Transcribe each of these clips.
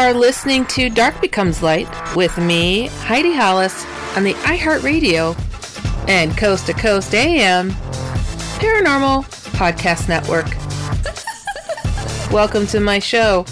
Are listening to Dark Becomes Light with me, Heidi Hollis, on the iHeartRadio and Coast to Coast AM Paranormal Podcast Network. Welcome to my show.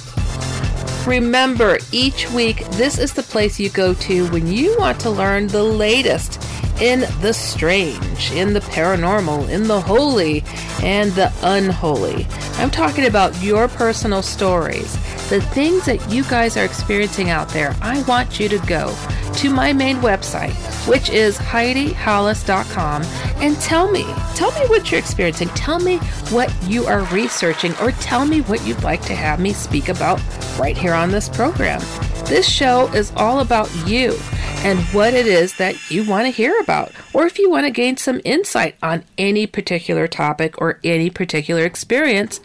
Remember, each week, this is the place you go to when you want to learn the latest in the strange, in the paranormal, in the holy, and the unholy. I'm talking about your personal stories, the things that you guys are experiencing out there. I want you to go to my main website, which is HeidiHollis.com, and tell me, tell me what you're experiencing. Tell me what you are researching, or tell me what you'd like to have me speak about right here on this program. This show is all about you and what it is that you want to hear about, or if you want to gain some insight on any particular topic or any particular experience.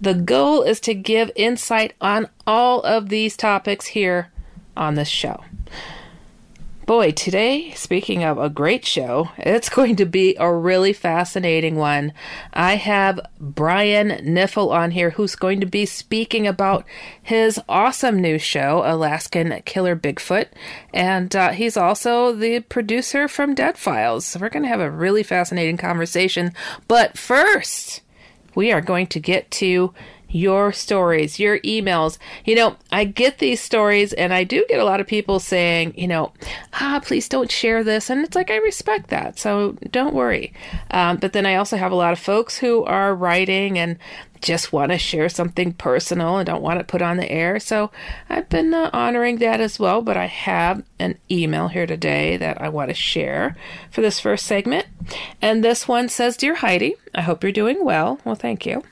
The goal is to give insight on all of these topics here on this show. Boy, today, speaking of a great show, it's going to be a really fascinating one. I have Brian Niffel on here who's going to be speaking about his awesome new show, Alaskan Killer Bigfoot. And uh, he's also the producer from Dead Files. So we're going to have a really fascinating conversation. But first, we are going to get to your stories, your emails. You know, I get these stories and I do get a lot of people saying, you know, ah, please don't share this. And it's like, I respect that. So don't worry. Um, but then I also have a lot of folks who are writing and just want to share something personal and don't want it put on the air. So I've been uh, honoring that as well. But I have an email here today that I want to share for this first segment. And this one says Dear Heidi, I hope you're doing well. Well, thank you.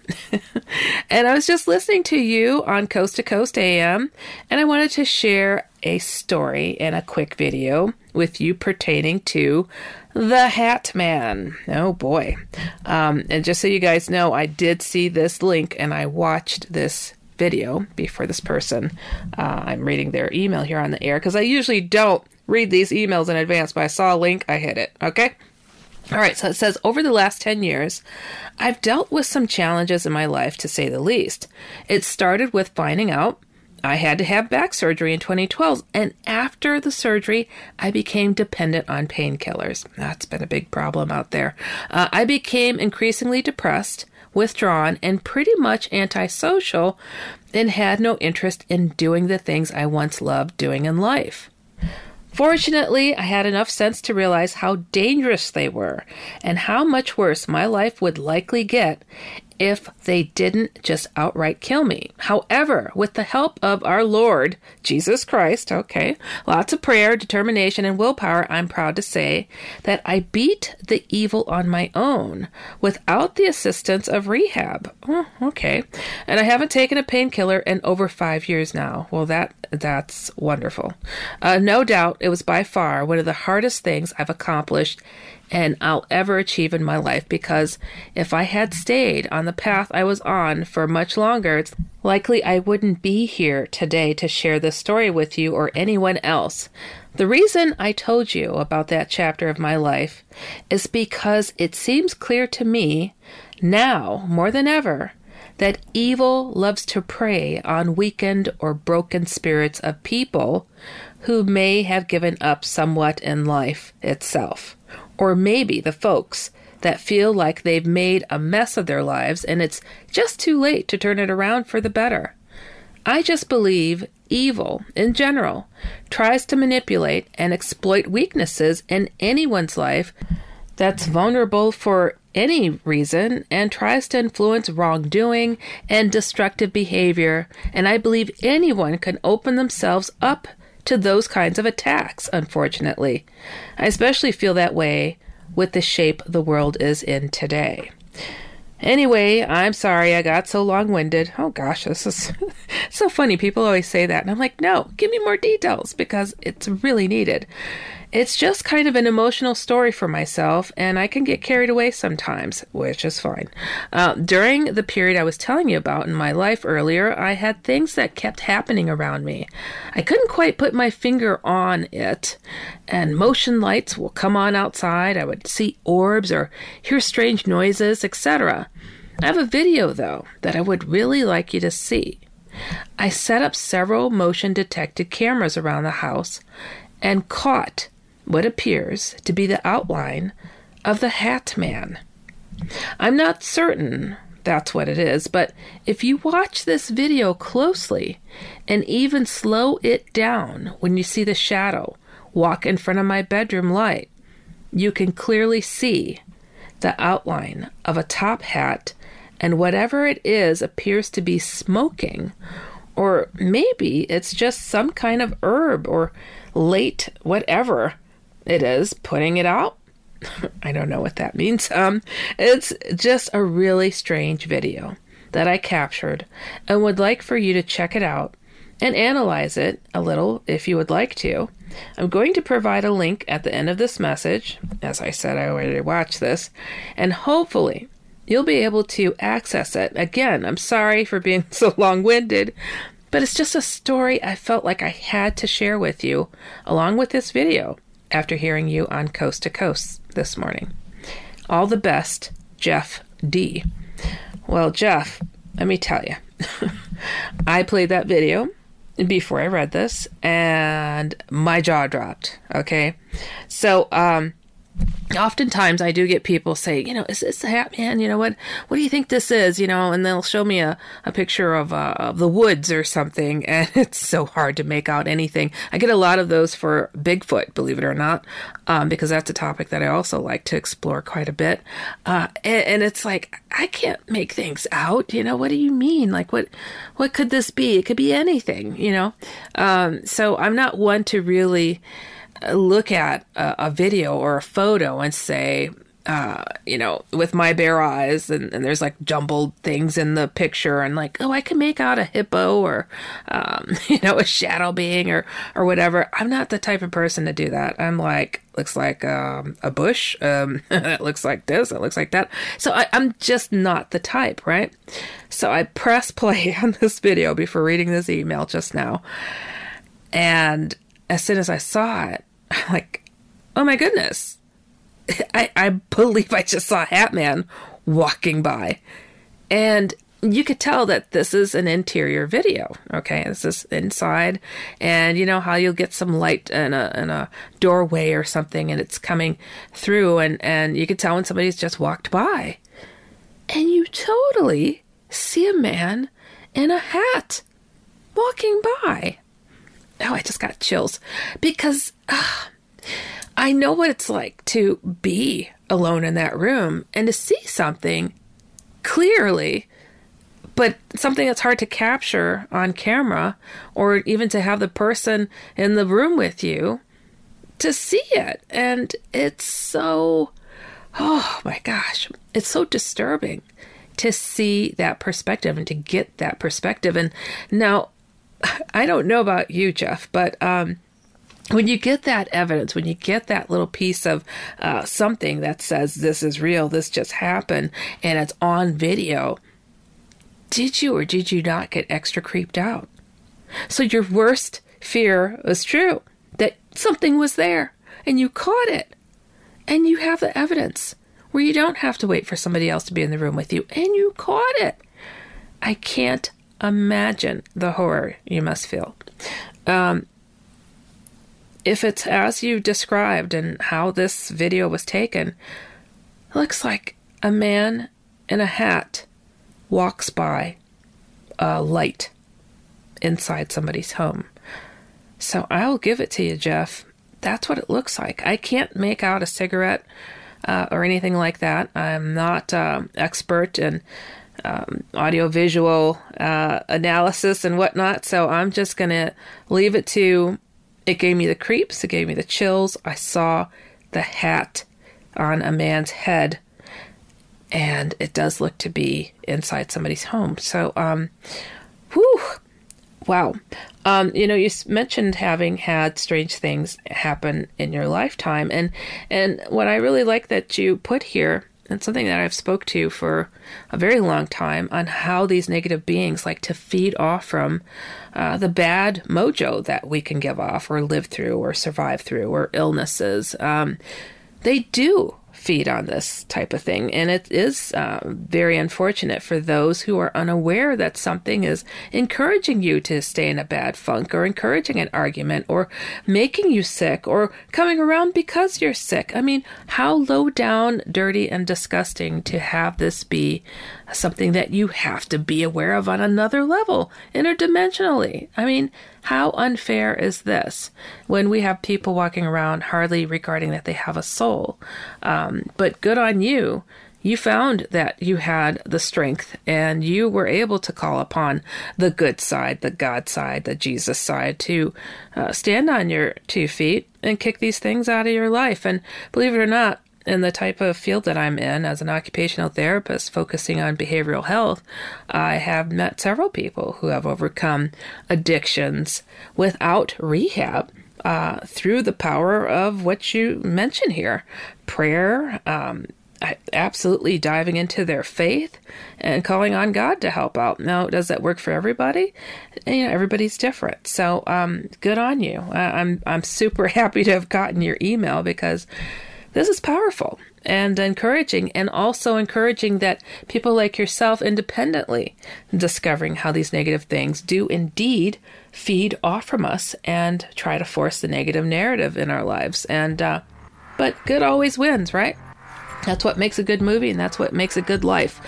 and I was just listening to you on Coast to Coast AM, and I wanted to share a story in a quick video with you pertaining to the Hat Man. Oh boy. Um, and just so you guys know, I did see this link and I watched this video before this person. Uh, I'm reading their email here on the air because I usually don't read these emails in advance, but I saw a link, I hit it. Okay? All right, so it says over the last 10 years, I've dealt with some challenges in my life to say the least. It started with finding out I had to have back surgery in 2012, and after the surgery, I became dependent on painkillers. That's been a big problem out there. Uh, I became increasingly depressed, withdrawn, and pretty much antisocial, and had no interest in doing the things I once loved doing in life. Fortunately, I had enough sense to realize how dangerous they were and how much worse my life would likely get if they didn't just outright kill me. However, with the help of our Lord Jesus Christ, okay, lots of prayer, determination, and willpower, I'm proud to say that I beat the evil on my own without the assistance of rehab. Oh, okay, and I haven't taken a painkiller in over five years now. Well, that that's wonderful. Uh, no doubt, it was by far one of the hardest things I've accomplished and I'll ever achieve in my life because if I had stayed on the path I was on for much longer, it's likely I wouldn't be here today to share this story with you or anyone else. The reason I told you about that chapter of my life is because it seems clear to me now more than ever that evil loves to prey on weakened or broken spirits of people who may have given up somewhat in life itself. Or maybe the folks that feel like they've made a mess of their lives and it's just too late to turn it around for the better. I just believe evil, in general, tries to manipulate and exploit weaknesses in anyone's life that's vulnerable for any reason and tries to influence wrongdoing and destructive behavior. And I believe anyone can open themselves up to those kinds of attacks, unfortunately. I especially feel that way with the shape the world is in today. Anyway, I'm sorry I got so long winded. Oh gosh, this is so funny. People always say that. And I'm like, no, give me more details because it's really needed. It's just kind of an emotional story for myself, and I can get carried away sometimes, which is fine. Uh, during the period I was telling you about in my life earlier, I had things that kept happening around me. I couldn't quite put my finger on it, and motion lights will come on outside. I would see orbs or hear strange noises, etc. I have a video, though, that I would really like you to see. I set up several motion detected cameras around the house and caught what appears to be the outline of the Hat Man. I'm not certain that's what it is, but if you watch this video closely and even slow it down when you see the shadow walk in front of my bedroom light, you can clearly see the outline of a top hat, and whatever it is appears to be smoking, or maybe it's just some kind of herb or late whatever it is putting it out. I don't know what that means. Um, it's just a really strange video that I captured and would like for you to check it out and analyze it a little if you would like to. I'm going to provide a link at the end of this message. As I said, I already watched this, and hopefully you'll be able to access it. Again, I'm sorry for being so long winded, but it's just a story I felt like I had to share with you along with this video after hearing you on Coast to Coast this morning. All the best, Jeff D. Well, Jeff, let me tell you, I played that video before I read this and my jaw dropped. Okay. So, um, oftentimes I do get people say, you know, is this a Hat Man? You know what? What do you think this is? You know, and they'll show me a, a picture of uh, of the woods or something, and it's so hard to make out anything. I get a lot of those for Bigfoot, believe it or not, um, because that's a topic that I also like to explore quite a bit. Uh, and, and it's like I can't make things out. You know, what do you mean? Like what what could this be? It could be anything. You know, um, so I'm not one to really look at a, a video or a photo and say, uh, you know, with my bare eyes, and, and, there's like jumbled things in the picture, and like, oh, I can make out a hippo or, um, you know, a shadow being or or whatever. I'm not the type of person to do that. I'm like, looks like um, a bush. Um, it looks like this. It looks like that. So I, I'm just not the type, right? So I press play on this video before reading this email just now, and as soon as I saw it, like, oh my goodness. I, I believe I just saw Hatman walking by. And you could tell that this is an interior video. Okay, this is inside, and you know how you'll get some light in a in a doorway or something, and it's coming through, and and you could tell when somebody's just walked by, and you totally see a man in a hat walking by oh, I just got chills because uh, I know what it's like to be alone in that room and to see something clearly, but something that's hard to capture on camera or even to have the person in the room with you to see it. And it's so, oh my gosh, it's so disturbing to see that perspective and to get that perspective. And now I don't know about you, Jeff, but um, when you get that evidence, when you get that little piece of uh, something that says this is real, this just happened, and it's on video, did you or did you not get extra creeped out? So your worst fear was true that something was there and you caught it and you have the evidence where you don't have to wait for somebody else to be in the room with you and you caught it. I can't imagine the horror you must feel. Um, if it's as you described and how this video was taken, looks like a man in a hat walks by a light inside somebody's home. So I'll give it to you, Jeff. That's what it looks like. I can't make out a cigarette uh, or anything like that. I'm not uh, expert in um, audiovisual uh, analysis and whatnot, so I'm just going to leave it to it gave me the creeps, it gave me the chills. I saw the hat on a man's head, and it does look to be inside somebody's home. So, um, whew, wow. Um, you know, you mentioned having had strange things happen in your lifetime, and and what I really like that you put here and something that I've spoke to for a very long time on how these negative beings like to feed off from uh, the bad mojo that we can give off or live through or survive through or illnesses. Um, they do feed on this type of thing. And it is uh, very unfortunate for those who are unaware that something is encouraging you to stay in a bad funk or encouraging an argument or making you sick or coming around because you're sick. I mean, how low down, dirty, and disgusting to have this be something that you have to be aware of on another level, interdimensionally. I mean, how unfair is this when we have people walking around hardly regarding that they have a soul? Um, but good on you. You found that you had the strength and you were able to call upon the good side, the God side, the Jesus side to uh, stand on your two feet and kick these things out of your life. And believe it or not, in the type of field that I'm in as an occupational therapist focusing on behavioral health, I have met several people who have overcome addictions without rehab. Uh, through the power of what you mention here prayer, um, absolutely diving into their faith and calling on God to help out. Now, does that work for everybody? You know, everybody's different. So, um, good on you. I'm I'm super happy to have gotten your email because this is powerful and encouraging, and also encouraging that people like yourself independently discovering how these negative things do indeed feed off from us and try to force the negative narrative in our lives. And, uh, but good always wins, right? That's what makes a good movie, and that's what makes a good life.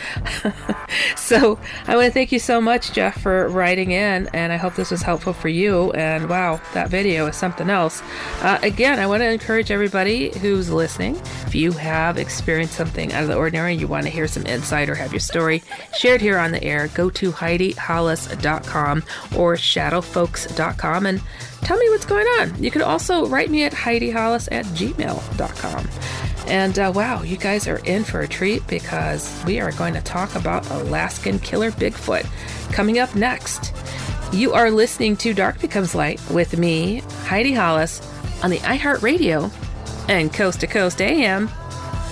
so, I want to thank you so much, Jeff, for writing in, and I hope this was helpful for you. And wow, that video is something else. Uh, again, I want to encourage everybody who's listening if you have experienced something out of the ordinary, and you want to hear some insight or have your story shared here on the air, go to HeidiHollis.com or ShadowFolks.com and tell me what's going on. You could also write me at HeidiHollis at gmail.com. And uh, wow, you guys are in for a treat because we are going to talk about Alaskan Killer Bigfoot coming up next. You are listening to Dark Becomes Light with me, Heidi Hollis, on the iHeartRadio and Coast to Coast AM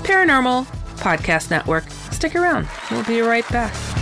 Paranormal Podcast Network. Stick around, we'll be right back.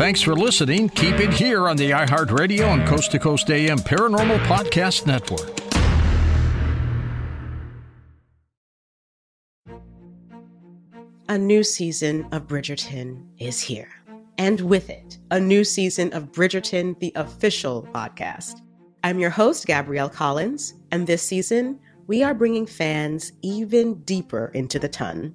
Thanks for listening. Keep it here on the iHeartRadio and Coast to Coast AM Paranormal Podcast Network. A new season of Bridgerton is here. And with it, a new season of Bridgerton, the official podcast. I'm your host, Gabrielle Collins, and this season, we are bringing fans even deeper into the ton.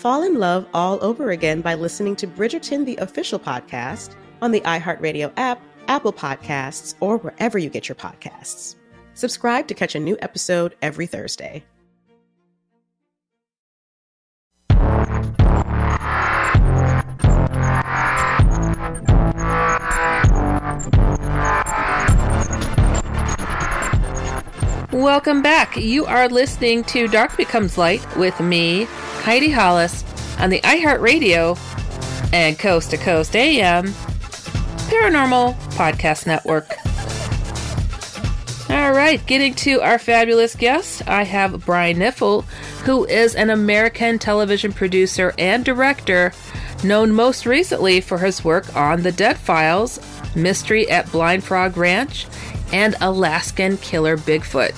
fall in love all over again by listening to Bridgerton, the official podcast, on the iHeartRadio app, Apple Podcasts, or wherever you get your podcasts. Subscribe to catch a new episode every Thursday. Welcome back. You are listening to Dark Becomes Light with me, Heidi Hollis, on the iHeartRadio and Coast to Coast AM Paranormal Podcast Network. All right, getting to our fabulous guest, I have Brian Niffel, who is an American television producer and director, known most recently for his work on The Dead Files, Mystery at Blind Frog Ranch, and Alaskan Killer Bigfoot.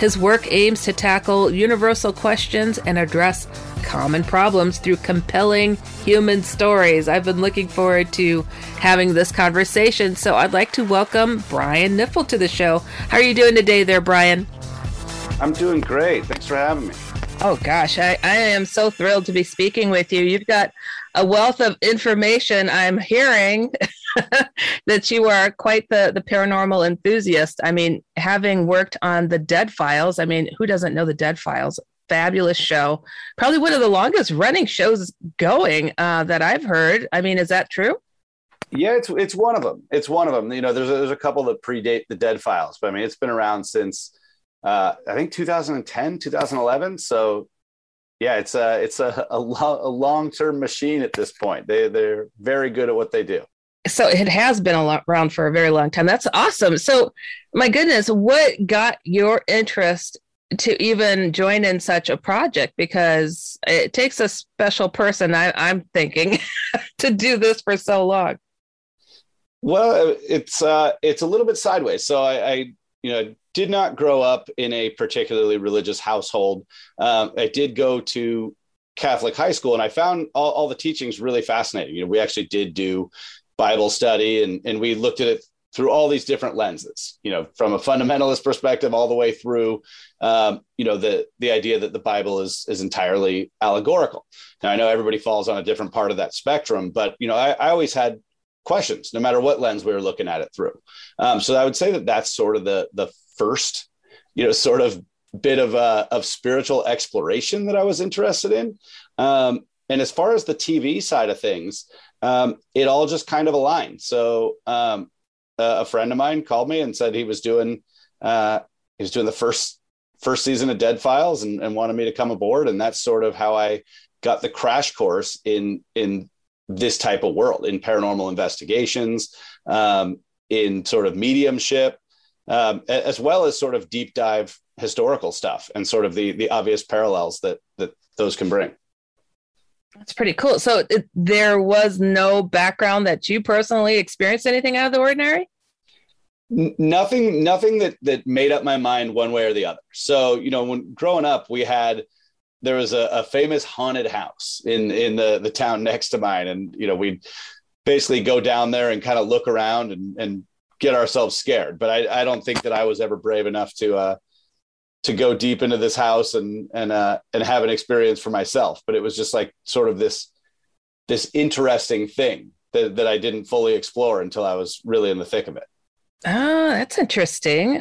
His work aims to tackle universal questions and address common problems through compelling human stories. I've been looking forward to having this conversation, so I'd like to welcome Brian Niffle to the show. How are you doing today, there, Brian? I'm doing great. Thanks for having me. Oh, gosh, I, I am so thrilled to be speaking with you. You've got a wealth of information I'm hearing that you are quite the, the paranormal enthusiast. I mean, having worked on the Dead Files, I mean, who doesn't know the Dead Files? Fabulous show. Probably one of the longest running shows going uh, that I've heard. I mean, is that true? Yeah, it's it's one of them. It's one of them. You know, there's a, there's a couple that predate the Dead Files, but I mean, it's been around since uh, I think 2010, 2011. So yeah, it's a it's a a, lo- a long term machine at this point. They they're very good at what they do so it has been around for a very long time. That's awesome. So, my goodness, what got your interest to even join in such a project? Because it takes a special person, I, am thinking, to do this for so long. Well, it's uh, it's a little bit sideways. So I, I, you know, did not grow up in a particularly religious household. Um, I did go to Catholic high school, and I found all, all the teachings really fascinating. You know, we actually did do Bible study, and and we looked at it through all these different lenses. You know, from a fundamentalist perspective, all the way through, um, you know, the the idea that the Bible is is entirely allegorical. Now, I know everybody falls on a different part of that spectrum, but you know, I, I always had questions, no matter what lens we were looking at it through. Um, so I would say that that's sort of the the first, you know, sort of bit of uh, of spiritual exploration that I was interested in. Um, and as far as the TV side of things, um, it all just kind of aligned. So um, a friend of mine called me and said he was doing uh, he was doing the first first season of Dead Files and, and wanted me to come aboard, and that's sort of how I got the crash course in in this type of world in paranormal investigations, um, in sort of mediumship, um, as well as sort of deep dive historical stuff and sort of the the obvious parallels that that those can bring. That's pretty cool. So it, there was no background that you personally experienced anything out of the ordinary. Nothing, nothing that that made up my mind one way or the other. So you know, when growing up, we had there was a, a famous haunted house in in the the town next to mine, and you know we'd basically go down there and kind of look around and and get ourselves scared. But I, I don't think that I was ever brave enough to uh, to go deep into this house and and uh, and have an experience for myself. But it was just like sort of this this interesting thing that, that I didn't fully explore until I was really in the thick of it. Oh, that's interesting.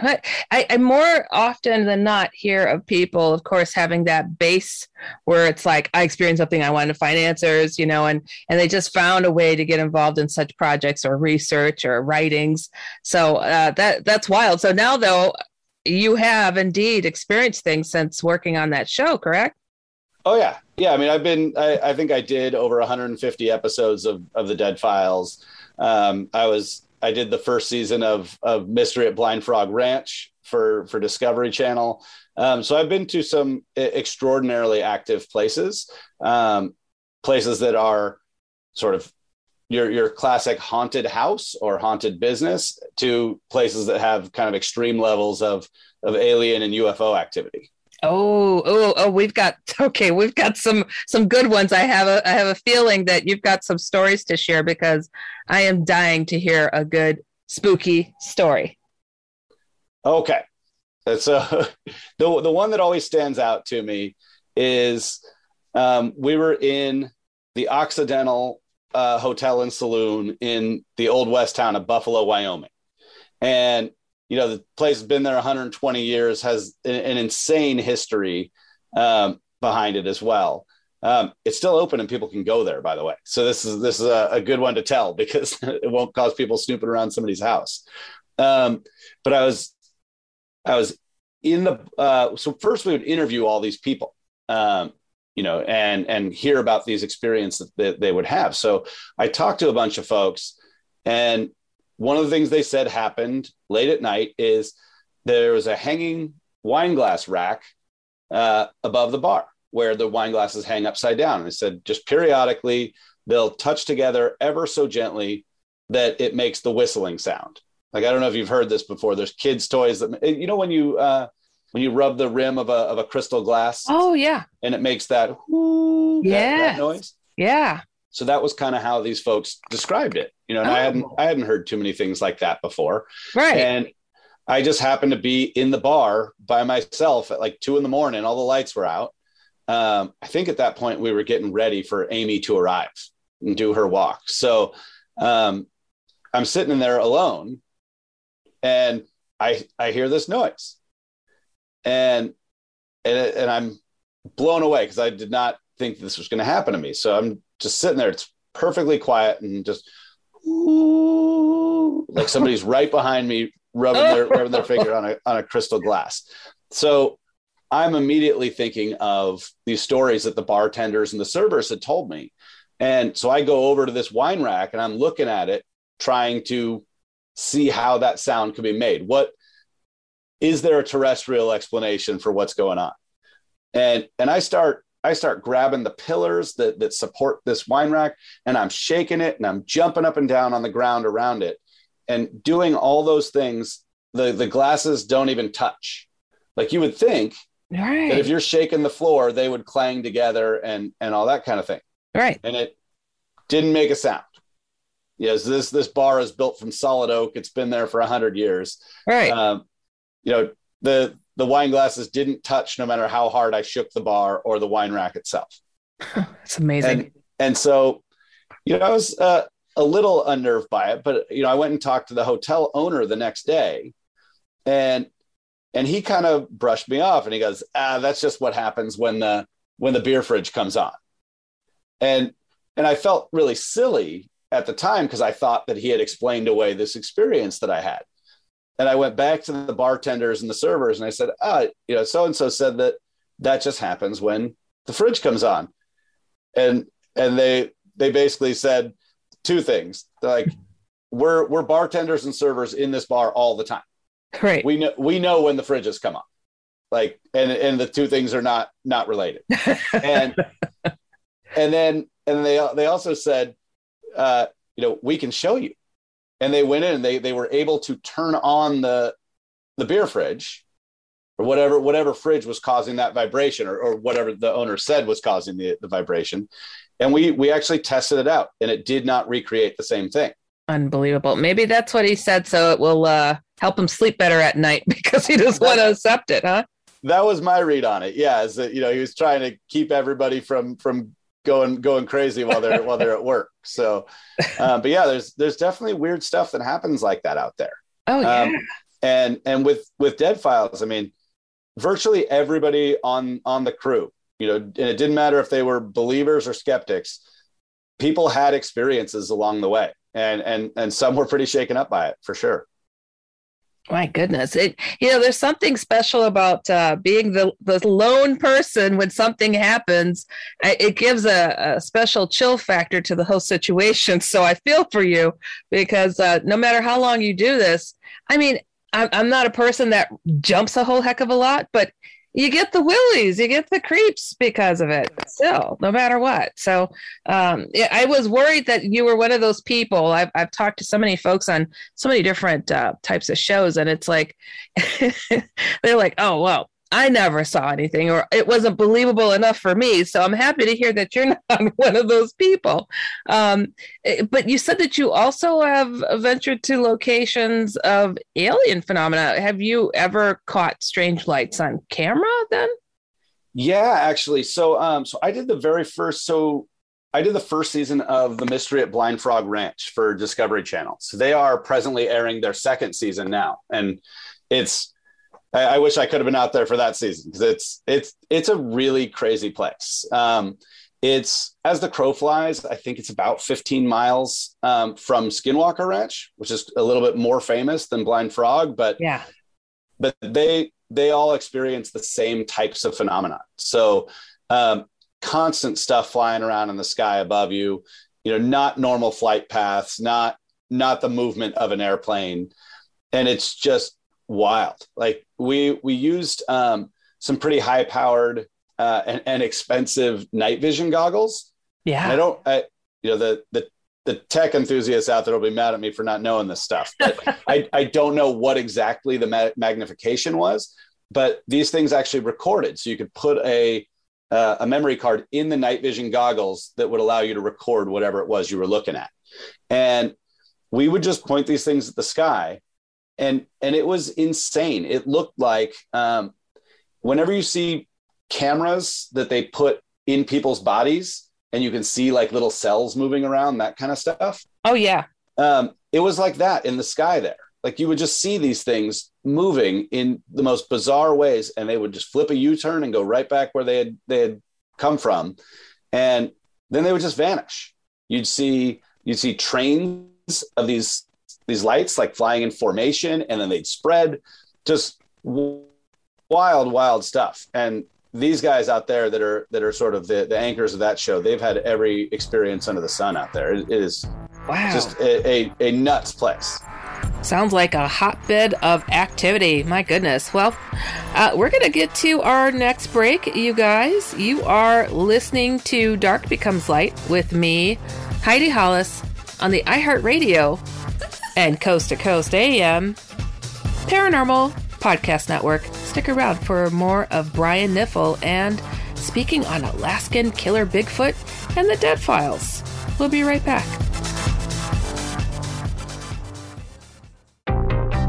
I, I, more often than not hear of people, of course, having that base where it's like I experienced something, I wanted to find answers, you know, and and they just found a way to get involved in such projects or research or writings. So uh, that that's wild. So now, though, you have indeed experienced things since working on that show, correct? Oh yeah, yeah. I mean, I've been. I, I think I did over 150 episodes of of the Dead Files. Um, I was. I did the first season of of Mystery at Blind Frog Ranch for for Discovery Channel. Um, so I've been to some extraordinarily active places, um, places that are sort of your your classic haunted house or haunted business to places that have kind of extreme levels of of alien and UFO activity. Oh, oh, oh, we've got okay, we've got some some good ones. I have a I have a feeling that you've got some stories to share because I am dying to hear a good spooky story. Okay. So the the one that always stands out to me is um, we were in the Occidental uh, hotel and saloon in the old west town of Buffalo, Wyoming. And, you know, the place has been there 120 years, has an, an insane history um, behind it as well. Um, it's still open and people can go there, by the way. So this is this is a, a good one to tell because it won't cause people snooping around somebody's house. Um, but I was I was in the uh, so first we would interview all these people. Um, you know, and and hear about these experiences that they would have. So I talked to a bunch of folks, and one of the things they said happened late at night is there was a hanging wine glass rack uh, above the bar where the wine glasses hang upside down. And they said just periodically they'll touch together ever so gently that it makes the whistling sound. Like I don't know if you've heard this before. There's kids' toys that you know when you uh, when you rub the rim of a of a crystal glass. Oh yeah. And it makes that whoo yeah that, that noise. Yeah. So that was kind of how these folks described it. You know, and oh. I hadn't I hadn't heard too many things like that before. Right. And I just happened to be in the bar by myself at like two in the morning. All the lights were out. Um, I think at that point we were getting ready for Amy to arrive and do her walk. So um, I'm sitting in there alone, and I I hear this noise, and and, and I'm blown away because I did not think this was going to happen to me. So I'm just sitting there. It's perfectly quiet and just ooh, like somebody's right behind me rubbing their rubbing their finger on a on a crystal glass. So I'm immediately thinking of these stories that the bartenders and the servers had told me. And so I go over to this wine rack and I'm looking at it, trying to see how that sound could be made. What is there a terrestrial explanation for what's going on? And and I start I start grabbing the pillars that that support this wine rack and I'm shaking it and I'm jumping up and down on the ground around it and doing all those things. The the glasses don't even touch. Like you would think right. that if you're shaking the floor, they would clang together and and all that kind of thing. Right. And it didn't make a sound. Yes, this this bar is built from solid oak. It's been there for a hundred years. Right. Um, you know the the wine glasses didn't touch no matter how hard I shook the bar or the wine rack itself. It's amazing. And, and so, you know, I was uh, a little unnerved by it, but you know, I went and talked to the hotel owner the next day, and and he kind of brushed me off, and he goes, "Ah, that's just what happens when the when the beer fridge comes on," and and I felt really silly at the time because I thought that he had explained away this experience that I had. And I went back to the bartenders and the servers and I said, ah, you know, so and so said that that just happens when the fridge comes on. And and they they basically said two things. They're like, we're we're bartenders and servers in this bar all the time. Right. We know we know when the fridges come up. Like and and the two things are not not related. and and then and they they also said, uh, you know, we can show you. And they went in and they they were able to turn on the the beer fridge or whatever whatever fridge was causing that vibration or, or whatever the owner said was causing the, the vibration and we we actually tested it out and it did not recreate the same thing Unbelievable. Maybe that's what he said, so it will uh, help him sleep better at night because he doesn't want to accept it, huh? that was my read on it yeah is that you know he was trying to keep everybody from from going going crazy while they're while they're at work. So um, but yeah there's there's definitely weird stuff that happens like that out there. Oh yeah. Um, and and with with dead files i mean virtually everybody on on the crew you know and it didn't matter if they were believers or skeptics people had experiences along the way. And and and some were pretty shaken up by it for sure My goodness. It you know, there's something special about uh, being the, the lone person when something happens. It gives a, a special chill factor to the whole situation. So I feel for you because uh, no matter how long you do this, I mean, I'm, I'm not a person that jumps a whole heck of a lot, but you get the willies, you get the creeps because of it still, no matter what. So um, yeah, I was worried that you were one of those people. I've, I've talked to so many folks on so many different uh, types of shows, and it's like, they're like, oh, well, I never saw anything, or it wasn't believable enough for me. So I'm happy to hear that you're not one of those people. Um, eh, but you said that you also have ventured to locations of alien phenomena. Have you ever caught strange lights on camera then? Yeah, actually. So um so I did the very first so I did the first season of The Mystery at Blind Frog Ranch for Discovery Channel. So they are presently airing their second season now. And it's I, I wish I could have been out there for that season because it's it's it's a really crazy place. Um it's as the crow flies, I think it's about 15 miles um, from Skinwalker Ranch, which is a little bit more famous than Blind Frog, but Yeah. but they they all experience the same types of phenomena so um, constant stuff flying around in the sky above you you know not normal flight paths not not the movement of an airplane and it's just wild like we we used um, some pretty high powered uh, and, and expensive night vision goggles Yeah. and I don't, I, you know, the the the tech enthusiasts out there will be mad at me for not knowing this stuff. But I I don't know what exactly the ma- magnification was, but these things actually recorded, so you could put a uh, a memory card in the night vision goggles that would allow you to record whatever it was you were looking at, and we would just point these things at the sky, and and it was insane. It looked like um, whenever you see cameras that they put in people's bodies and you can see like little cells moving around that kind of stuff Oh yeah. um, it was like that in the sky there like you would just see these things moving in the most bizarre ways and they would just flip a u-turn and go right back where they had they had come from and then they would just vanish you'd see you'd see trains of these these lights like flying in formation and then they'd spread just wild wild stuff and these guys out there that are that are sort of the, the anchors of that show they've had every experience under the sun out there it, is Wow. just a, a, a nuts place Sounds like a hotbed of activity. My goodness. Well, uh, we're going to get to our next break, you guys. You are listening to Dark Becomes Light with me, Heidi Hollis, on the iHeartRadio and Coast to Coast AM Paranormal Podcast Network. Stick around for more of Brian Niffle and speaking on Alaskan Killer Bigfoot and the Dead Files. We'll be right back.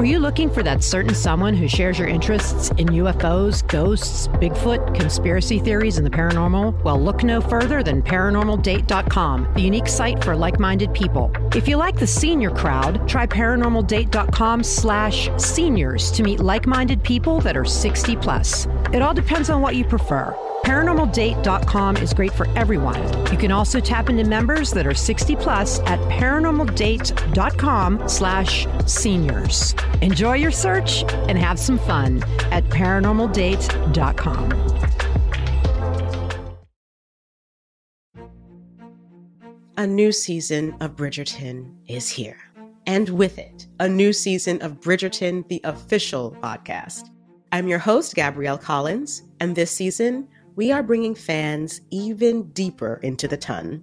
Are you looking for that certain someone who shares your interests in UFOs, ghosts, Bigfoot, conspiracy theories, and the paranormal? Well, look no further than ParanormalDate.com, the unique site for like-minded people. If you like the senior crowd, try ParanormalDate.com slash seniors to meet like-minded people that are 60 plus. It all depends on what you prefer. ParanormalDate.com is great for everyone. You can also tap into members that are 60 plus at ParanormalDate.com slash seniors. Enjoy your search and have some fun at ParanormalDate.com. A new season of Bridgerton is here. And with it, a new season of Bridgerton, the official podcast. I'm your host, Gabrielle Collins, and this season, we are bringing fans even deeper into the ton.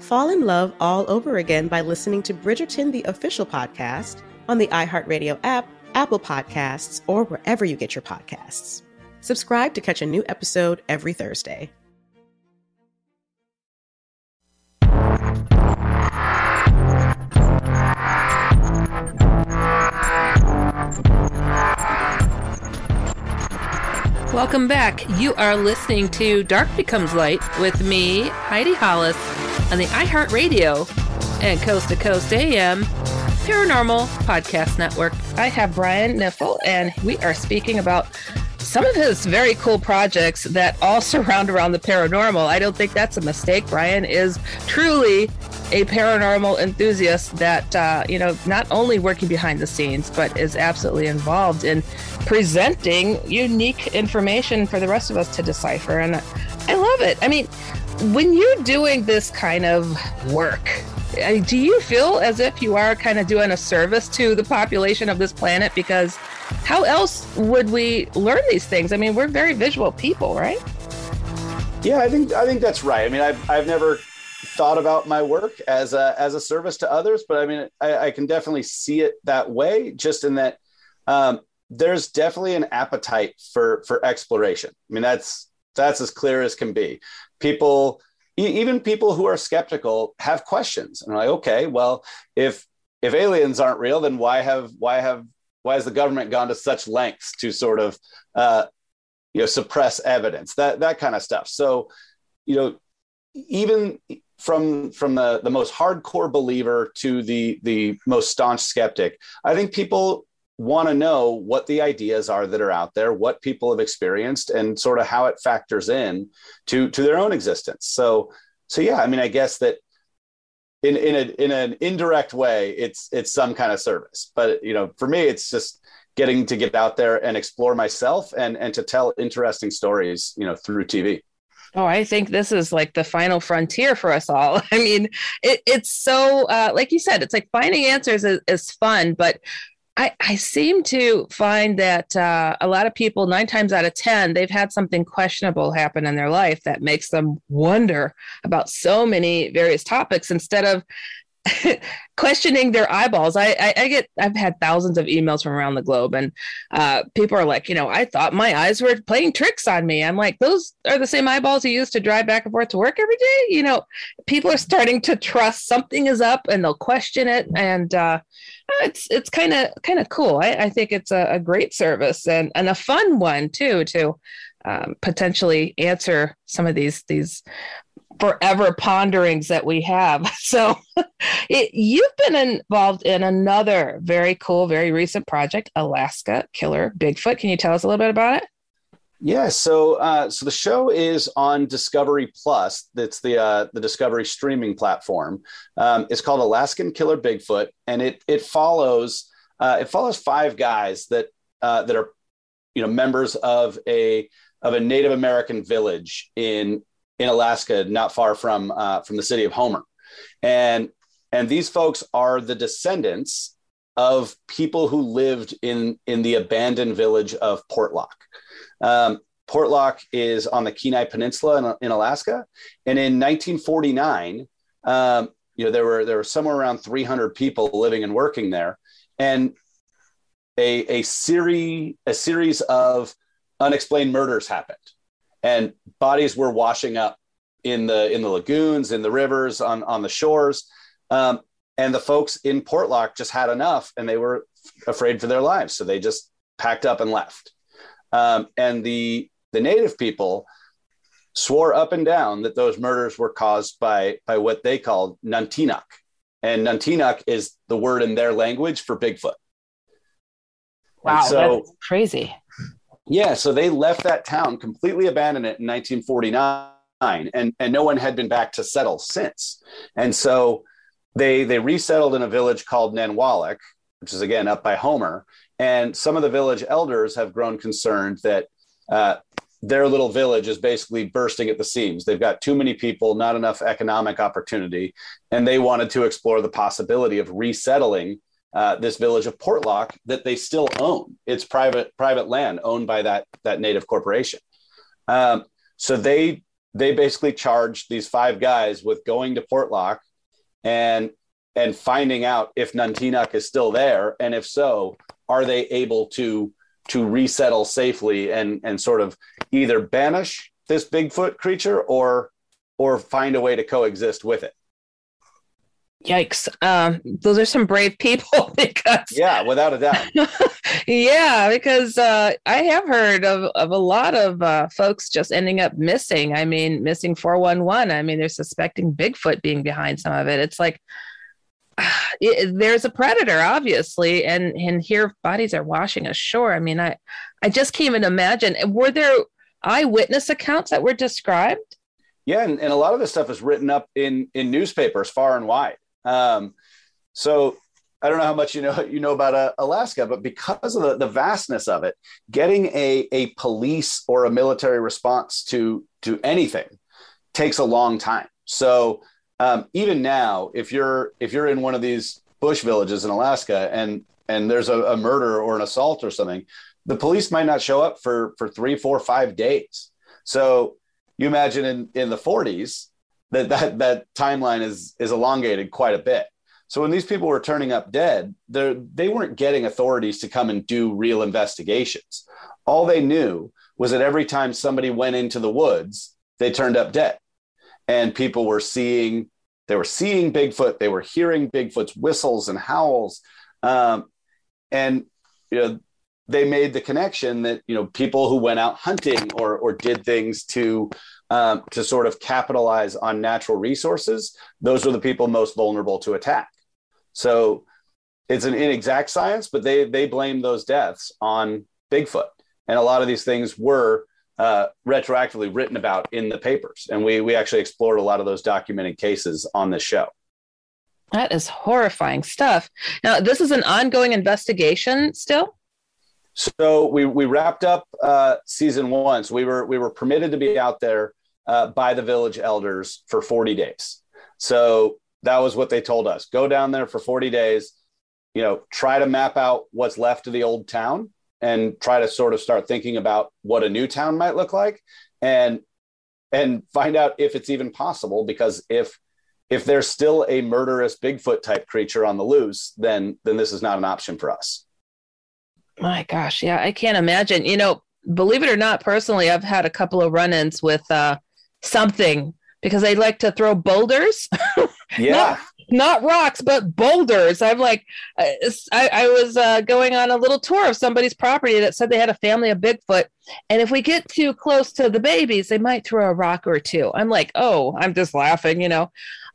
fall in love all over again by listening to Bridgerton, the official podcast, on the iHeartRadio app, Apple Podcasts, or wherever you get your podcasts. Subscribe to catch a new episode every Thursday. Welcome back. You are listening to Dark Becomes Light with me, Heidi Hollis, on the iHeartRadio and Coast to Coast AM Paranormal Podcast Network. I have Brian Niffel, and we are speaking about some of his very cool projects that all surround around the paranormal. I don't think that's a mistake. Brian is truly a paranormal enthusiast that, uh, you know, not only working behind the scenes, but is absolutely involved in presenting unique information for the rest of us to decipher. And I love it. I mean, when you're doing this kind of work, do you feel as if you are kind of doing a service to the population of this planet? Because how else would we learn these things? I mean, we're very visual people, right? Yeah, I think I think that's right. I mean, I've I've never thought about my work as a as a service to others, but I mean, I, I can definitely see it that way. Just in that, um, there's definitely an appetite for for exploration. I mean, that's that's as clear as can be. People, even people who are skeptical, have questions, and like, okay, well, if if aliens aren't real, then why have why have why has the government gone to such lengths to sort of uh, you know suppress evidence that that kind of stuff so you know even from from the the most hardcore believer to the the most staunch skeptic, I think people want to know what the ideas are that are out there, what people have experienced, and sort of how it factors in to to their own existence. So so yeah, I mean, I guess that in in a in an indirect way, it's it's some kind of service. But you know, for me, it's just getting to get out there and explore myself and and to tell interesting stories, you know, through TV. Oh, I think this is like the final frontier for us all. I mean, it, it's so, uh, like you said, it's like finding answers is, is fun, but I, I seem to find that uh, a lot of people, nine times out of 10, they've had something questionable happen in their life that makes them wonder about so many various topics instead of questioning their eyeballs. I, I, I, get, I've had thousands of emails from around the globe, and uh, people are like, you know, I thought my eyes were playing tricks on me. I'm like, those are the same eyeballs you use to drive back and forth to work every day. You know, people are starting to trust something is up, and they'll question it, and uh, it's it's kind of kind of cool. I, I, think it's a, a, great service and and a fun one too to um, potentially answer some of these these forever ponderings that we have. So it, you've been involved in another very cool, very recent project, Alaska Killer Bigfoot. Can you tell us a little bit about it? Yeah, so uh, so the show is on Discovery Plus. That's the uh, the Discovery streaming platform. Um, it's called Alaskan Killer Bigfoot, and it it follows uh, it follows five guys that uh, that are you know members of a of a Native American village in in Alaska, not far from uh, from the city of Homer, and and these folks are the descendants of people who lived in in the abandoned village of Portlock. Um, Portlock is on the Kenai Peninsula in, in Alaska, and in 1949, um, you know there were there were somewhere around 300 people living and working there, and a a series a series of unexplained murders happened, and bodies were washing up in the in the lagoons, in the rivers, on on the shores, um, and the folks in Portlock just had enough, and they were afraid for their lives, so they just packed up and left. Um, and the the native people swore up and down that those murders were caused by by what they called Nantinaq. And Nantinaq is the word in their language for Bigfoot. Wow, so, that's crazy. Yeah, so they left that town completely abandoned it in 1949 and and no one had been back to settle since. And so they they resettled in a village called Nanwalek, which is again up by Homer, and some of the village elders have grown concerned that uh, their little village is basically bursting at the seams. They've got too many people, not enough economic opportunity, and they wanted to explore the possibility of resettling uh, this village of Portlock that they still own. It's private private land owned by that that native corporation. Um, so they they basically charged these five guys with going to Portlock and and finding out if Nantinaq is still there, and if so, are they able to to resettle safely and and sort of either banish this Bigfoot creature or or find a way to coexist with it. Yikes. Um, those are some brave people because Yeah, without a doubt. yeah, because uh, I have heard of, of a lot of uh, folks just ending up missing. I mean, missing 411. I mean, they're suspecting Bigfoot being behind some of it. It's like it, there's a predator obviously and and here bodies are washing ashore. I mean i i just can't even imagine. Were there eyewitness accounts that were described? Yeah and, and a lot of this stuff is written up in in newspapers far and wide. Um, so I don't know how much you know you know about uh, Alaska, but because of the, the vastness of it, getting a, a police or a military response to to anything takes a long time. So um, even now, if you're if you're in one of these bush villages in Alaska and and there's a, a murder or an assault or something, the police might not show up for for three, four, five days. So you imagine in in the 40s that that that timeline is is elongated quite a bit. So when these people were turning up dead, they they weren't getting authorities to come and do real investigations. All they knew was that every time somebody went into the woods, they turned up dead and people were seeing they were seeing Bigfoot, they were hearing Bigfoot's whistles and howls, um, and you know they made the connection that you know people who went out hunting or or did things to um, to sort of capitalize on natural resources, those are the people most vulnerable to attack. So it's an inexact science, but they they blame those deaths on Bigfoot, and a lot of these things were uh, retroactively written about in the papers, and we we actually explored a lot of those documented cases on this show. That is horrifying stuff. Now, this is an ongoing investigation still. So we we wrapped up uh, season one. So we were we were permitted to be out there uh, by the village elders for 40 days. So that was what they told us. Go down there for 40 days. You know, try to map out what's left of the old town and try to sort of start thinking about what a new town might look like, and and find out if it's even possible. Because if if there's still a murderous Bigfoot type creature on the loose, then then this is not an option for us. My gosh, yeah, I can't imagine. You know, believe it or not, personally, I've had a couple of run-ins with uh, something because they like to throw boulders. Yeah. Not, rocks, but boulders. I'm like, uh, I, I was uh, going on a little tour of somebody's property that said they had a family of Bigfoot. And if we get too close to the babies, they might throw a rock or two. I'm like, oh, I'm just laughing, you know.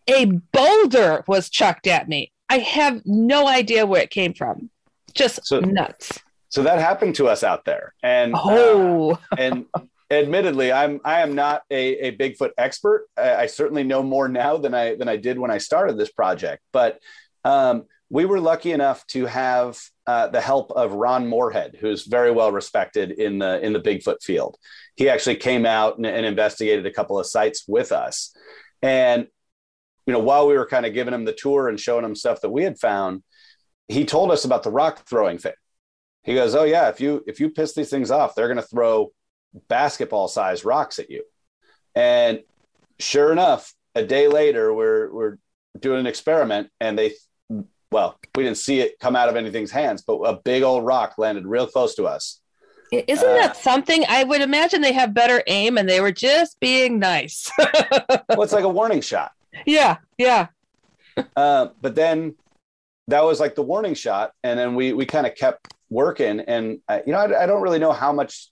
A boulder was chucked at me. I have no idea where it came from. Just So- nuts. So that happened to us out there, and Oh. uh, and admittedly, I'm I am not a, a Bigfoot expert. I, I certainly know more now than I than I did when I started this project. But um, we were lucky enough to have uh, the help of Ron Morehead, who's very well respected in the in the Bigfoot field. He actually came out and, and investigated a couple of sites with us, and you know while we were kind of giving him the tour and showing him stuff that we had found, he told us about the rock throwing thing. He goes, "Oh yeah, if you if you piss these things off, they're going to throw basketball sized rocks at you." And sure enough, a day later, we're we're doing an experiment, and they, well, we didn't see it come out of anything's hands, but a big old rock landed real close to us. Isn't Uh, that something? I would imagine they have better aim and they were just being nice. well, it's like a warning shot. yeah, yeah. Uh, but then that was like the warning shot, and then we we kind of kept working, and uh, you know I, I don't really know how much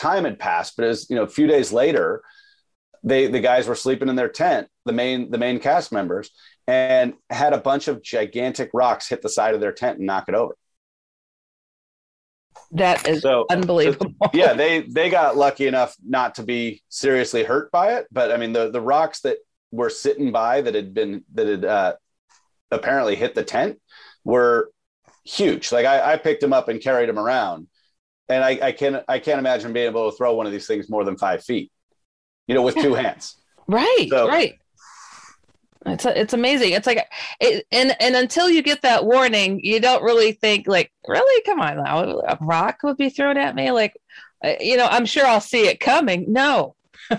time had passed, but as you know, a few days later, they the guys were sleeping in their tent, the main the main cast members, and had a bunch of gigantic rocks hit the side of their tent and knock it over. That is So- unbelievable. yeah, they they got lucky enough not to be seriously hurt by it, but I mean the the rocks that were sitting by that had been that had uh, apparently hit the tent were huge. Like I, I picked them up and carried them around, and I, I can I can't imagine being able to throw one of these things more than five feet, you know, with two hands. Right, So- right. It's it's amazing. It's like it, and and until you get that warning, you don't really think like, really, come on now, a rock would be thrown at me. Like, uh, you know, I'm sure I'll see it coming. No.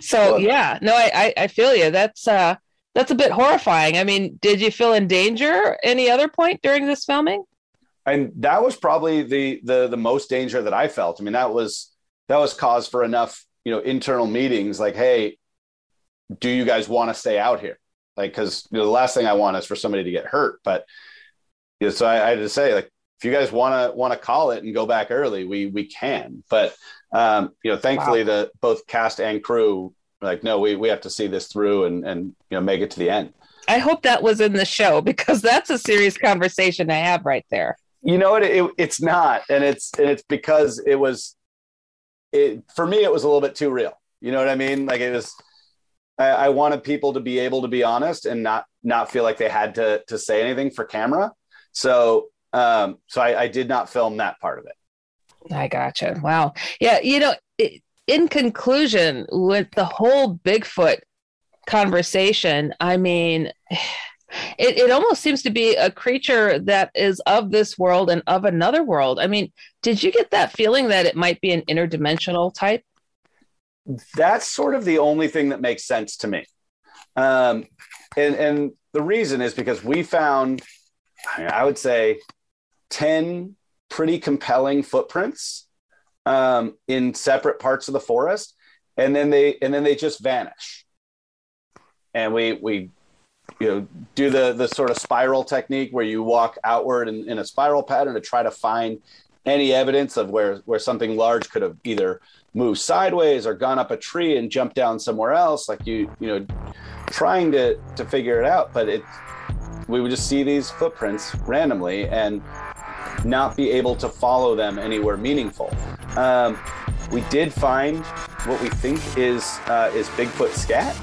so yeah, no, I, I I feel you. That's uh that's a bit horrifying. I mean, did you feel in danger any other point during this filming? And that was probably the the the most danger that I felt. I mean, that was that was cause for enough, you know, internal meetings like, hey, do you guys want to stay out here? Like, because you know, the last thing I want is for somebody to get hurt. But you know, so I, I had to say, like, if you guys want to want to call it and go back early, we we can. But um, you know, thankfully, the both cast and crew like, no, we we have to see this through and and you know make it to the end. I hope that was in the show because that's a serious conversation I have right there. You know what it, it, it's not and it's and it's because it was it for me it was a little bit too real you know what i mean like it was I, I wanted people to be able to be honest and not not feel like they had to to say anything for camera so um so i, I did not film that part of it I gotcha. Wow. Yeah. You know, in conclusion, with the whole Bigfoot conversation, I mean, it, it almost seems to be a creature that is of this world and of another world. I mean, did you get that feeling that it might be an interdimensional type? that's sort of the only thing that makes sense to me um and and the reason is because we found i would say 10 pretty compelling footprints um, in separate parts of the forest and then they and then they just vanish and we we you know do the the sort of spiral technique where you walk outward in, in a spiral pattern to try to find any evidence of where where something large could have either moved sideways or gone up a tree and jumped down somewhere else. Like you you know trying to to figure it out but it we would just see these footprints randomly and not be able to follow them anywhere meaningful. Um, we did find what we think is uh, is bigfoot scat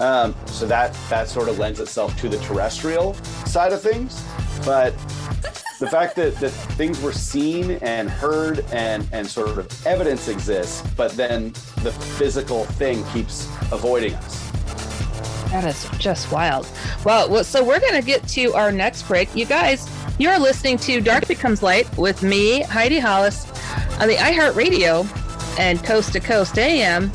um, so that that sort of lends itself to the terrestrial side of things but the fact that, that things were seen and heard and, and sort of evidence exists, but then the physical thing keeps avoiding us. That is just wild. Well, so we're going to get to our next break. You guys, you're listening to Dark Becomes Light with me, Heidi Hollis, on the iHeartRadio and Coast to Coast AM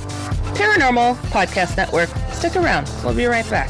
Paranormal Podcast Network. Stick around. We'll be right back.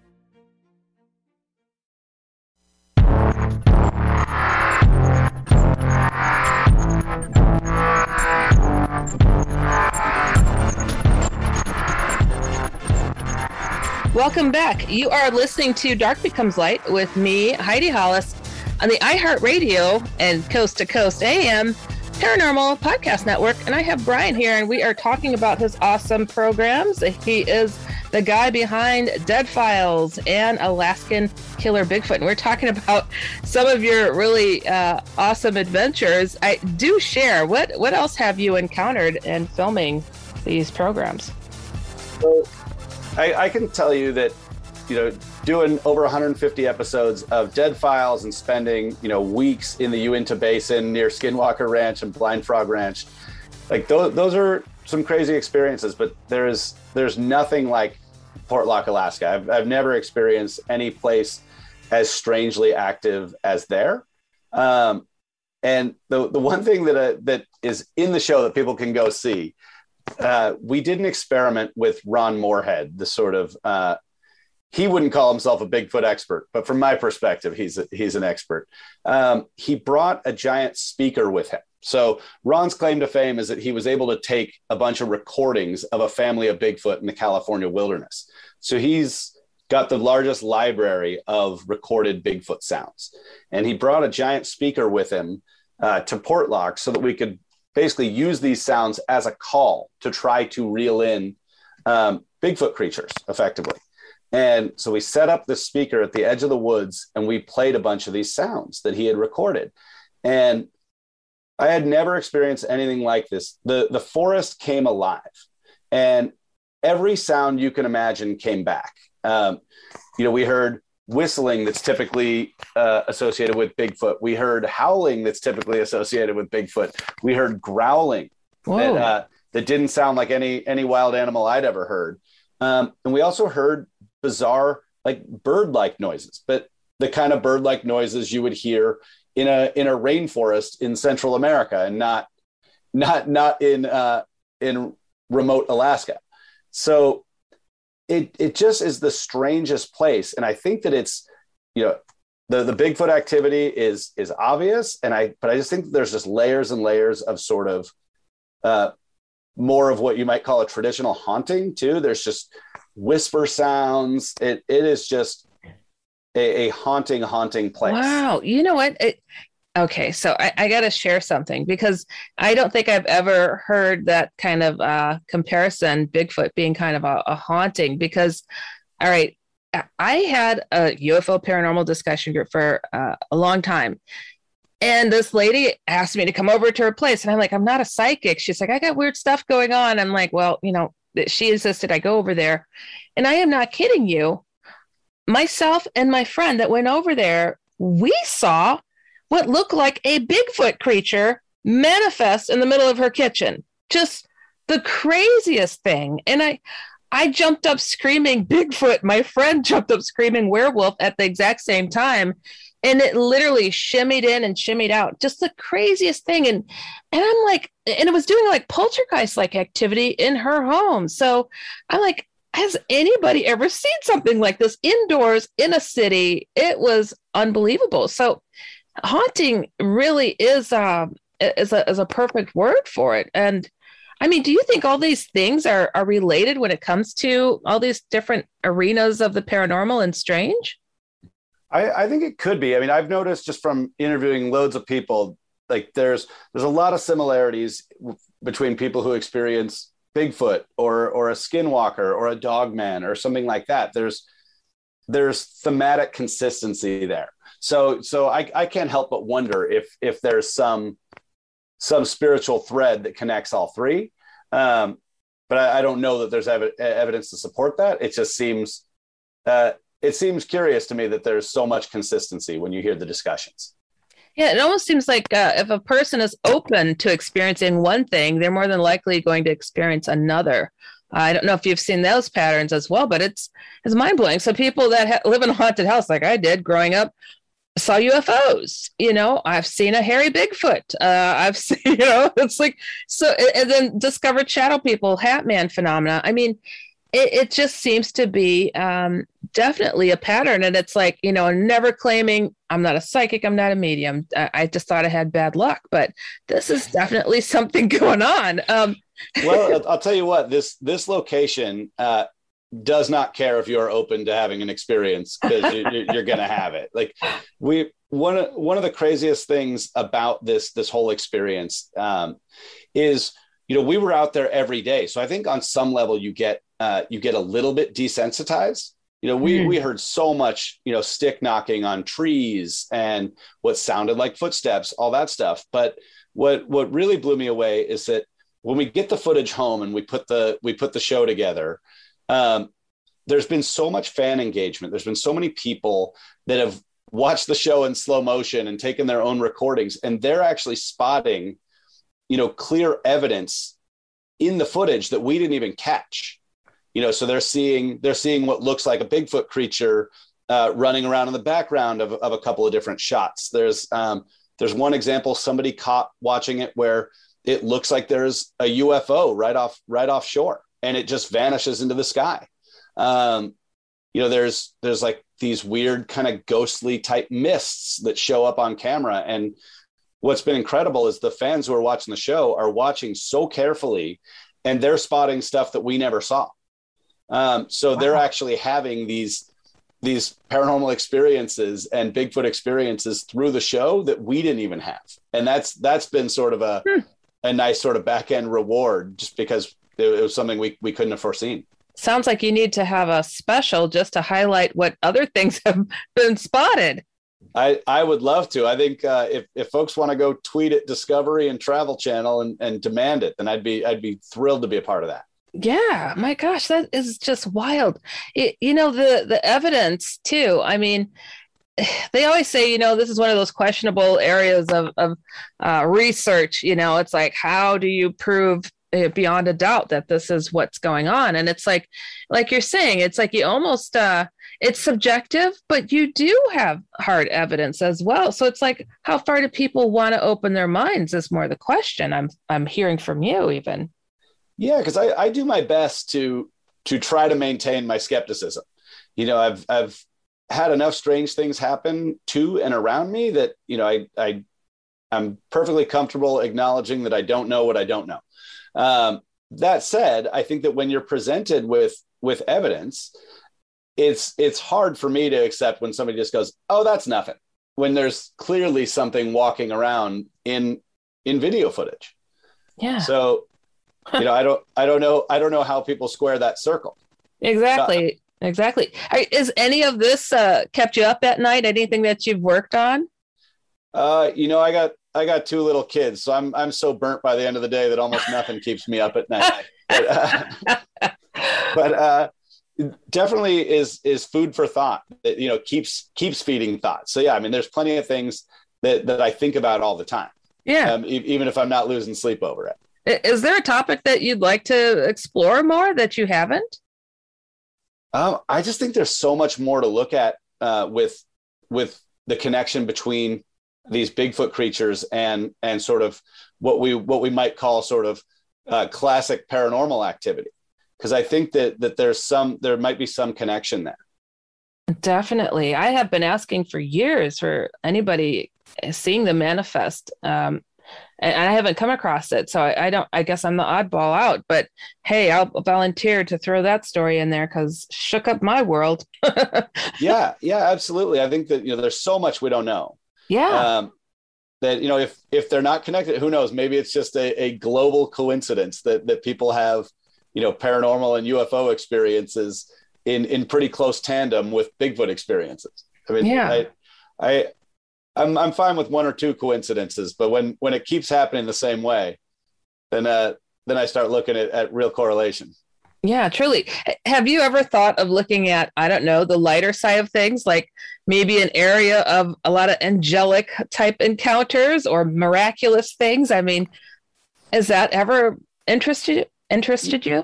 Welcome back. You are listening to Dark Becomes Light with me, Heidi Hollis, on the iHeartRadio and Coast to Coast AM Paranormal Podcast Network. And I have Brian here, and we are talking about his awesome programs. He is the guy behind Dead Files and Alaskan Killer Bigfoot. And we're talking about some of your really uh, awesome adventures. I do share. What what else have you encountered in filming these programs? I, I can tell you that you know doing over 150 episodes of Dead Files and spending you know weeks in the Uinta Basin near Skinwalker Ranch and Blind Frog Ranch, like those those are some crazy experiences. But there's there's nothing like Portlock, Alaska. I've I've never experienced any place as strangely active as there. Um, and the the one thing that uh, that is in the show that people can go see uh, we did an experiment with Ron Morehead, the sort of uh, he wouldn't call himself a Bigfoot expert, but from my perspective, he's a, he's an expert. Um, he brought a giant speaker with him. So Ron's claim to fame is that he was able to take a bunch of recordings of a family of Bigfoot in the California wilderness. So he's got the largest library of recorded Bigfoot sounds, and he brought a giant speaker with him uh, to Portlock so that we could basically use these sounds as a call to try to reel in um, Bigfoot creatures effectively. And so we set up the speaker at the edge of the woods and we played a bunch of these sounds that he had recorded. And I had never experienced anything like this. The, the forest came alive and every sound you can imagine came back. Um, you know, we heard whistling that's typically uh, associated with Bigfoot. We heard howling that's typically associated with Bigfoot. We heard growling that, uh, that didn't sound like any any wild animal I'd ever heard. Um, and we also heard bizarre like bird-like noises, but the kind of bird-like noises you would hear in a in a rainforest in Central America, and not not not in uh, in remote Alaska. So it it just is the strangest place, and I think that it's you know the the Bigfoot activity is is obvious, and I but I just think there's just layers and layers of sort of uh, more of what you might call a traditional haunting too. There's just whisper sounds. It it is just a, a haunting, haunting place. Wow, you know what? It, Okay, so I, I got to share something because I don't think I've ever heard that kind of uh, comparison, Bigfoot being kind of a, a haunting. Because, all right, I had a UFO paranormal discussion group for uh, a long time. And this lady asked me to come over to her place. And I'm like, I'm not a psychic. She's like, I got weird stuff going on. I'm like, well, you know, she insisted I go over there. And I am not kidding you. Myself and my friend that went over there, we saw what looked like a Bigfoot creature manifest in the middle of her kitchen. Just the craziest thing. And I I jumped up screaming Bigfoot. My friend jumped up screaming werewolf at the exact same time. And it literally shimmied in and shimmied out. Just the craziest thing. And and I'm like, and it was doing like poltergeist like activity in her home. So I'm like, has anybody ever seen something like this indoors in a city? It was unbelievable. So haunting really is um is a is a perfect word for it. And I mean, do you think all these things are are related when it comes to all these different arenas of the paranormal and strange? I, I think it could be. I mean, I've noticed just from interviewing loads of people, like there's there's a lot of similarities between people who experience Bigfoot or or a skinwalker or a dogman or something like that. There's there's thematic consistency there. So so I, I can't help but wonder if if there's some some spiritual thread that connects all three. Um, but I, I, don't know that there's ev- evidence to support that. It just seems uh, it seems curious to me that there's so much consistency when you hear the discussions. Yeah, it almost seems like uh, if a person is open to experiencing one thing, they're more than likely going to experience another. I don't know if you've seen those patterns as well, but it's it's mind blowing. So people that ha- live in a haunted house, like I did growing up, saw UFOs. You know, I've seen a hairy Bigfoot. Uh, I've seen, you know, it's like so, and then discovered shadow people, Hat Man phenomena. I mean, it, it just seems to be um, definitely a pattern, and it's like you know, never claiming I'm not a psychic, I'm not a medium. I, I just thought I had bad luck, but this is definitely something going on. Um, well, I'll tell you what this this location. Uh, does not care if you're open to having an experience because you, you're going to have it. Like we one of one of the craziest things about this this whole experience um, is you know we were out there every day, so I think on some level you get uh, you get a little bit desensitized. You know, we mm. we heard so much you know stick knocking on trees and what sounded like footsteps, all that stuff. But what what really blew me away is that when we get the footage home and we put the we put the show together um, there's been so much fan engagement. There's been so many people that have watched the show in slow motion and taken their own recordings, and they're actually spotting, you know, clear evidence in the footage that we didn't even catch. You know, so they're seeing they're seeing what looks like a Bigfoot creature uh, running around in the background of, of a couple of different shots. There's um, there's one example somebody caught watching it where it looks like there's a UFO right off right offshore and it just vanishes into the sky. Um, you know, there's there's like these weird kind of ghostly type mists that show up on camera. And what's been incredible is the fans who are watching the show are watching so carefully and they're spotting stuff that we never saw. Um, so wow. they're actually having these these paranormal experiences and Bigfoot experiences through the show that we didn't even have. And that's that's been sort of a hmm. a nice sort of back end reward just because it, was something we, we couldn't have foreseen. Sounds like you need to have a special just to highlight what other things have been spotted. I, I would love to. I think uh, if, if folks want to go tweet at Discovery and Travel Channel and, and demand it, then I'd be I'd be thrilled to be a part of that. Yeah, my gosh, that is just wild. It, you know the the evidence too. I mean, they always say, you know, this is one of those questionable areas of of uh, research. You know, it's like how do you prove beyond a doubt that this is what's going on. And it's like like you're saying it's like you almost uh it's subjective but you do have hard evidence as well. So it's like how far do people want to open their minds is more the question i'm i'm hearing from you even. Yeah because I, I do my best to to try to maintain my skepticism. You know i've i've had enough strange things happen to and around me that you know i i i'm perfectly comfortable acknowledging that i don't know what i don't know um, that said, I think that when you're presented with with evidence, it's it's hard for me to accept when somebody just goes, "Oh, that's nothing," when there's clearly something walking around in in video footage. Yeah. So, you know, I don't I don't know I don't know how people square that circle. Exactly. So, exactly. Is any of this uh, kept you up at night? Anything that you've worked on? Uh, you know, I got I got two little kids, so I'm I'm so burnt by the end of the day that almost nothing keeps me up at night. But, uh, but uh, definitely is is food for thought. That you know keeps keeps feeding thought. So yeah, I mean, there's plenty of things that that I think about all the time. Yeah, um, e- even if I'm not losing sleep over it. Is there a topic that you'd like to explore more that you haven't? Um, I just think there's so much more to look at uh, with with the connection between these Bigfoot creatures and and sort of what we what we might call sort of uh, classic paranormal activity because I think that that there's some there might be some connection there. Definitely, I have been asking for years for anybody seeing the manifest, um, and I haven't come across it. So I, I, don't. I guess I'm the oddball out. But hey, I'll volunteer to throw that story in there because shook up my world. yeah, yeah, absolutely. I think that you know there's so much we don't know. Yeah. Um, that you know, if if they're not connected, who knows? Maybe it's just a, a global coincidence that that people have, you know, paranormal and UFO experiences in in pretty close tandem with Bigfoot experiences. I mean, yeah. I, I I'm I'm fine with one or two coincidences, but when when it keeps happening the same way, then uh then I start looking at, at real correlation. Yeah, truly. Have you ever thought of looking at, I don't know, the lighter side of things, like maybe an area of a lot of angelic type encounters or miraculous things? I mean, has that ever interested interested you?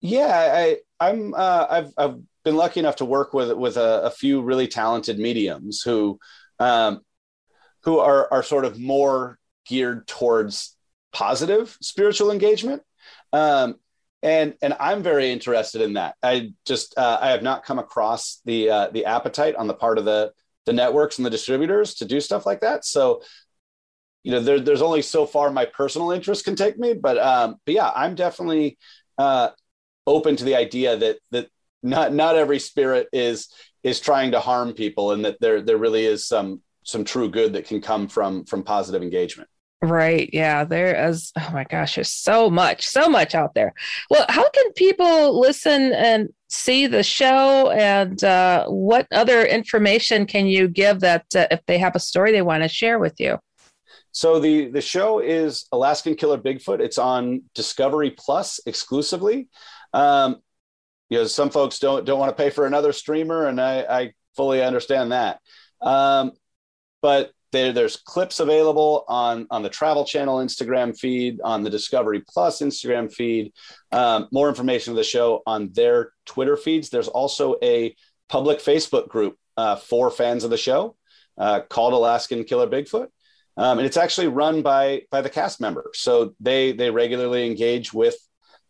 Yeah, I I'm uh, I've I've been lucky enough to work with with a, a few really talented mediums who um, who are are sort of more geared towards positive spiritual engagement. Um, and and I'm very interested in that. I just uh, I have not come across the uh, the appetite on the part of the the networks and the distributors to do stuff like that. So, you know, there, there's only so far my personal interest can take me. But um, but yeah, I'm definitely uh, open to the idea that that not not every spirit is is trying to harm people, and that there there really is some some true good that can come from from positive engagement. Right. Yeah. There is, oh my gosh, there's so much, so much out there. Well, how can people listen and see the show? And uh, what other information can you give that uh, if they have a story they want to share with you? So the the show is Alaskan Killer Bigfoot. It's on Discovery Plus exclusively. Um, you know, some folks don't don't want to pay for another streamer, and I, I fully understand that. Um, but there, there's clips available on on the Travel Channel Instagram feed, on the Discovery Plus Instagram feed. Um, more information of the show on their Twitter feeds. There's also a public Facebook group uh, for fans of the show uh, called Alaskan Killer Bigfoot. Um, and it's actually run by by the cast members. So they they regularly engage with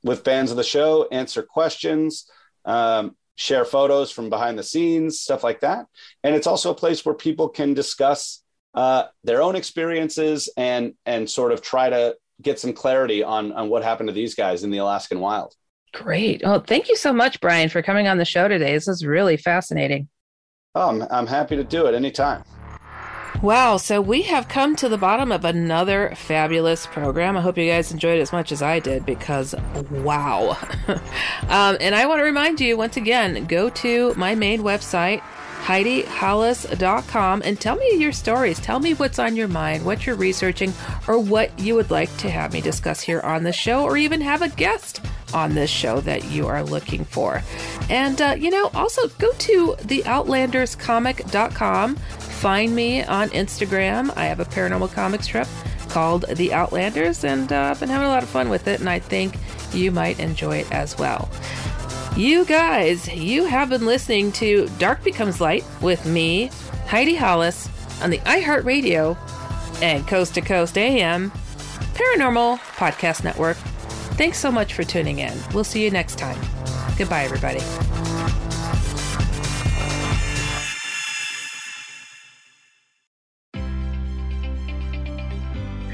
with fans of the show, answer questions, um, share photos from behind the scenes, stuff like that. And it's also a place where people can discuss uh, their own experiences and and sort of try to get some clarity on on what happened to these guys in the Alaskan wild. Great. Well, thank you so much, Brian, for coming on the show today. This is really fascinating. Oh, I'm, I'm happy to do it anytime. Wow, so we have come to the bottom of another fabulous program. I hope you guys enjoyed it as much as I did because wow. um, and I want to remind you once again go to my main website, HeidiHollis.com and tell me your stories. Tell me what's on your mind, what you're researching, or what you would like to have me discuss here on the show, or even have a guest on this show that you are looking for. And, uh, you know, also go to theoutlanderscomic.com. Find me on Instagram. I have a paranormal comic strip called The Outlanders, and uh, I've been having a lot of fun with it, and I think you might enjoy it as well. You guys, you have been listening to Dark Becomes Light with me, Heidi Hollis, on the iHeartRadio and Coast to Coast AM Paranormal Podcast Network. Thanks so much for tuning in. We'll see you next time. Goodbye, everybody.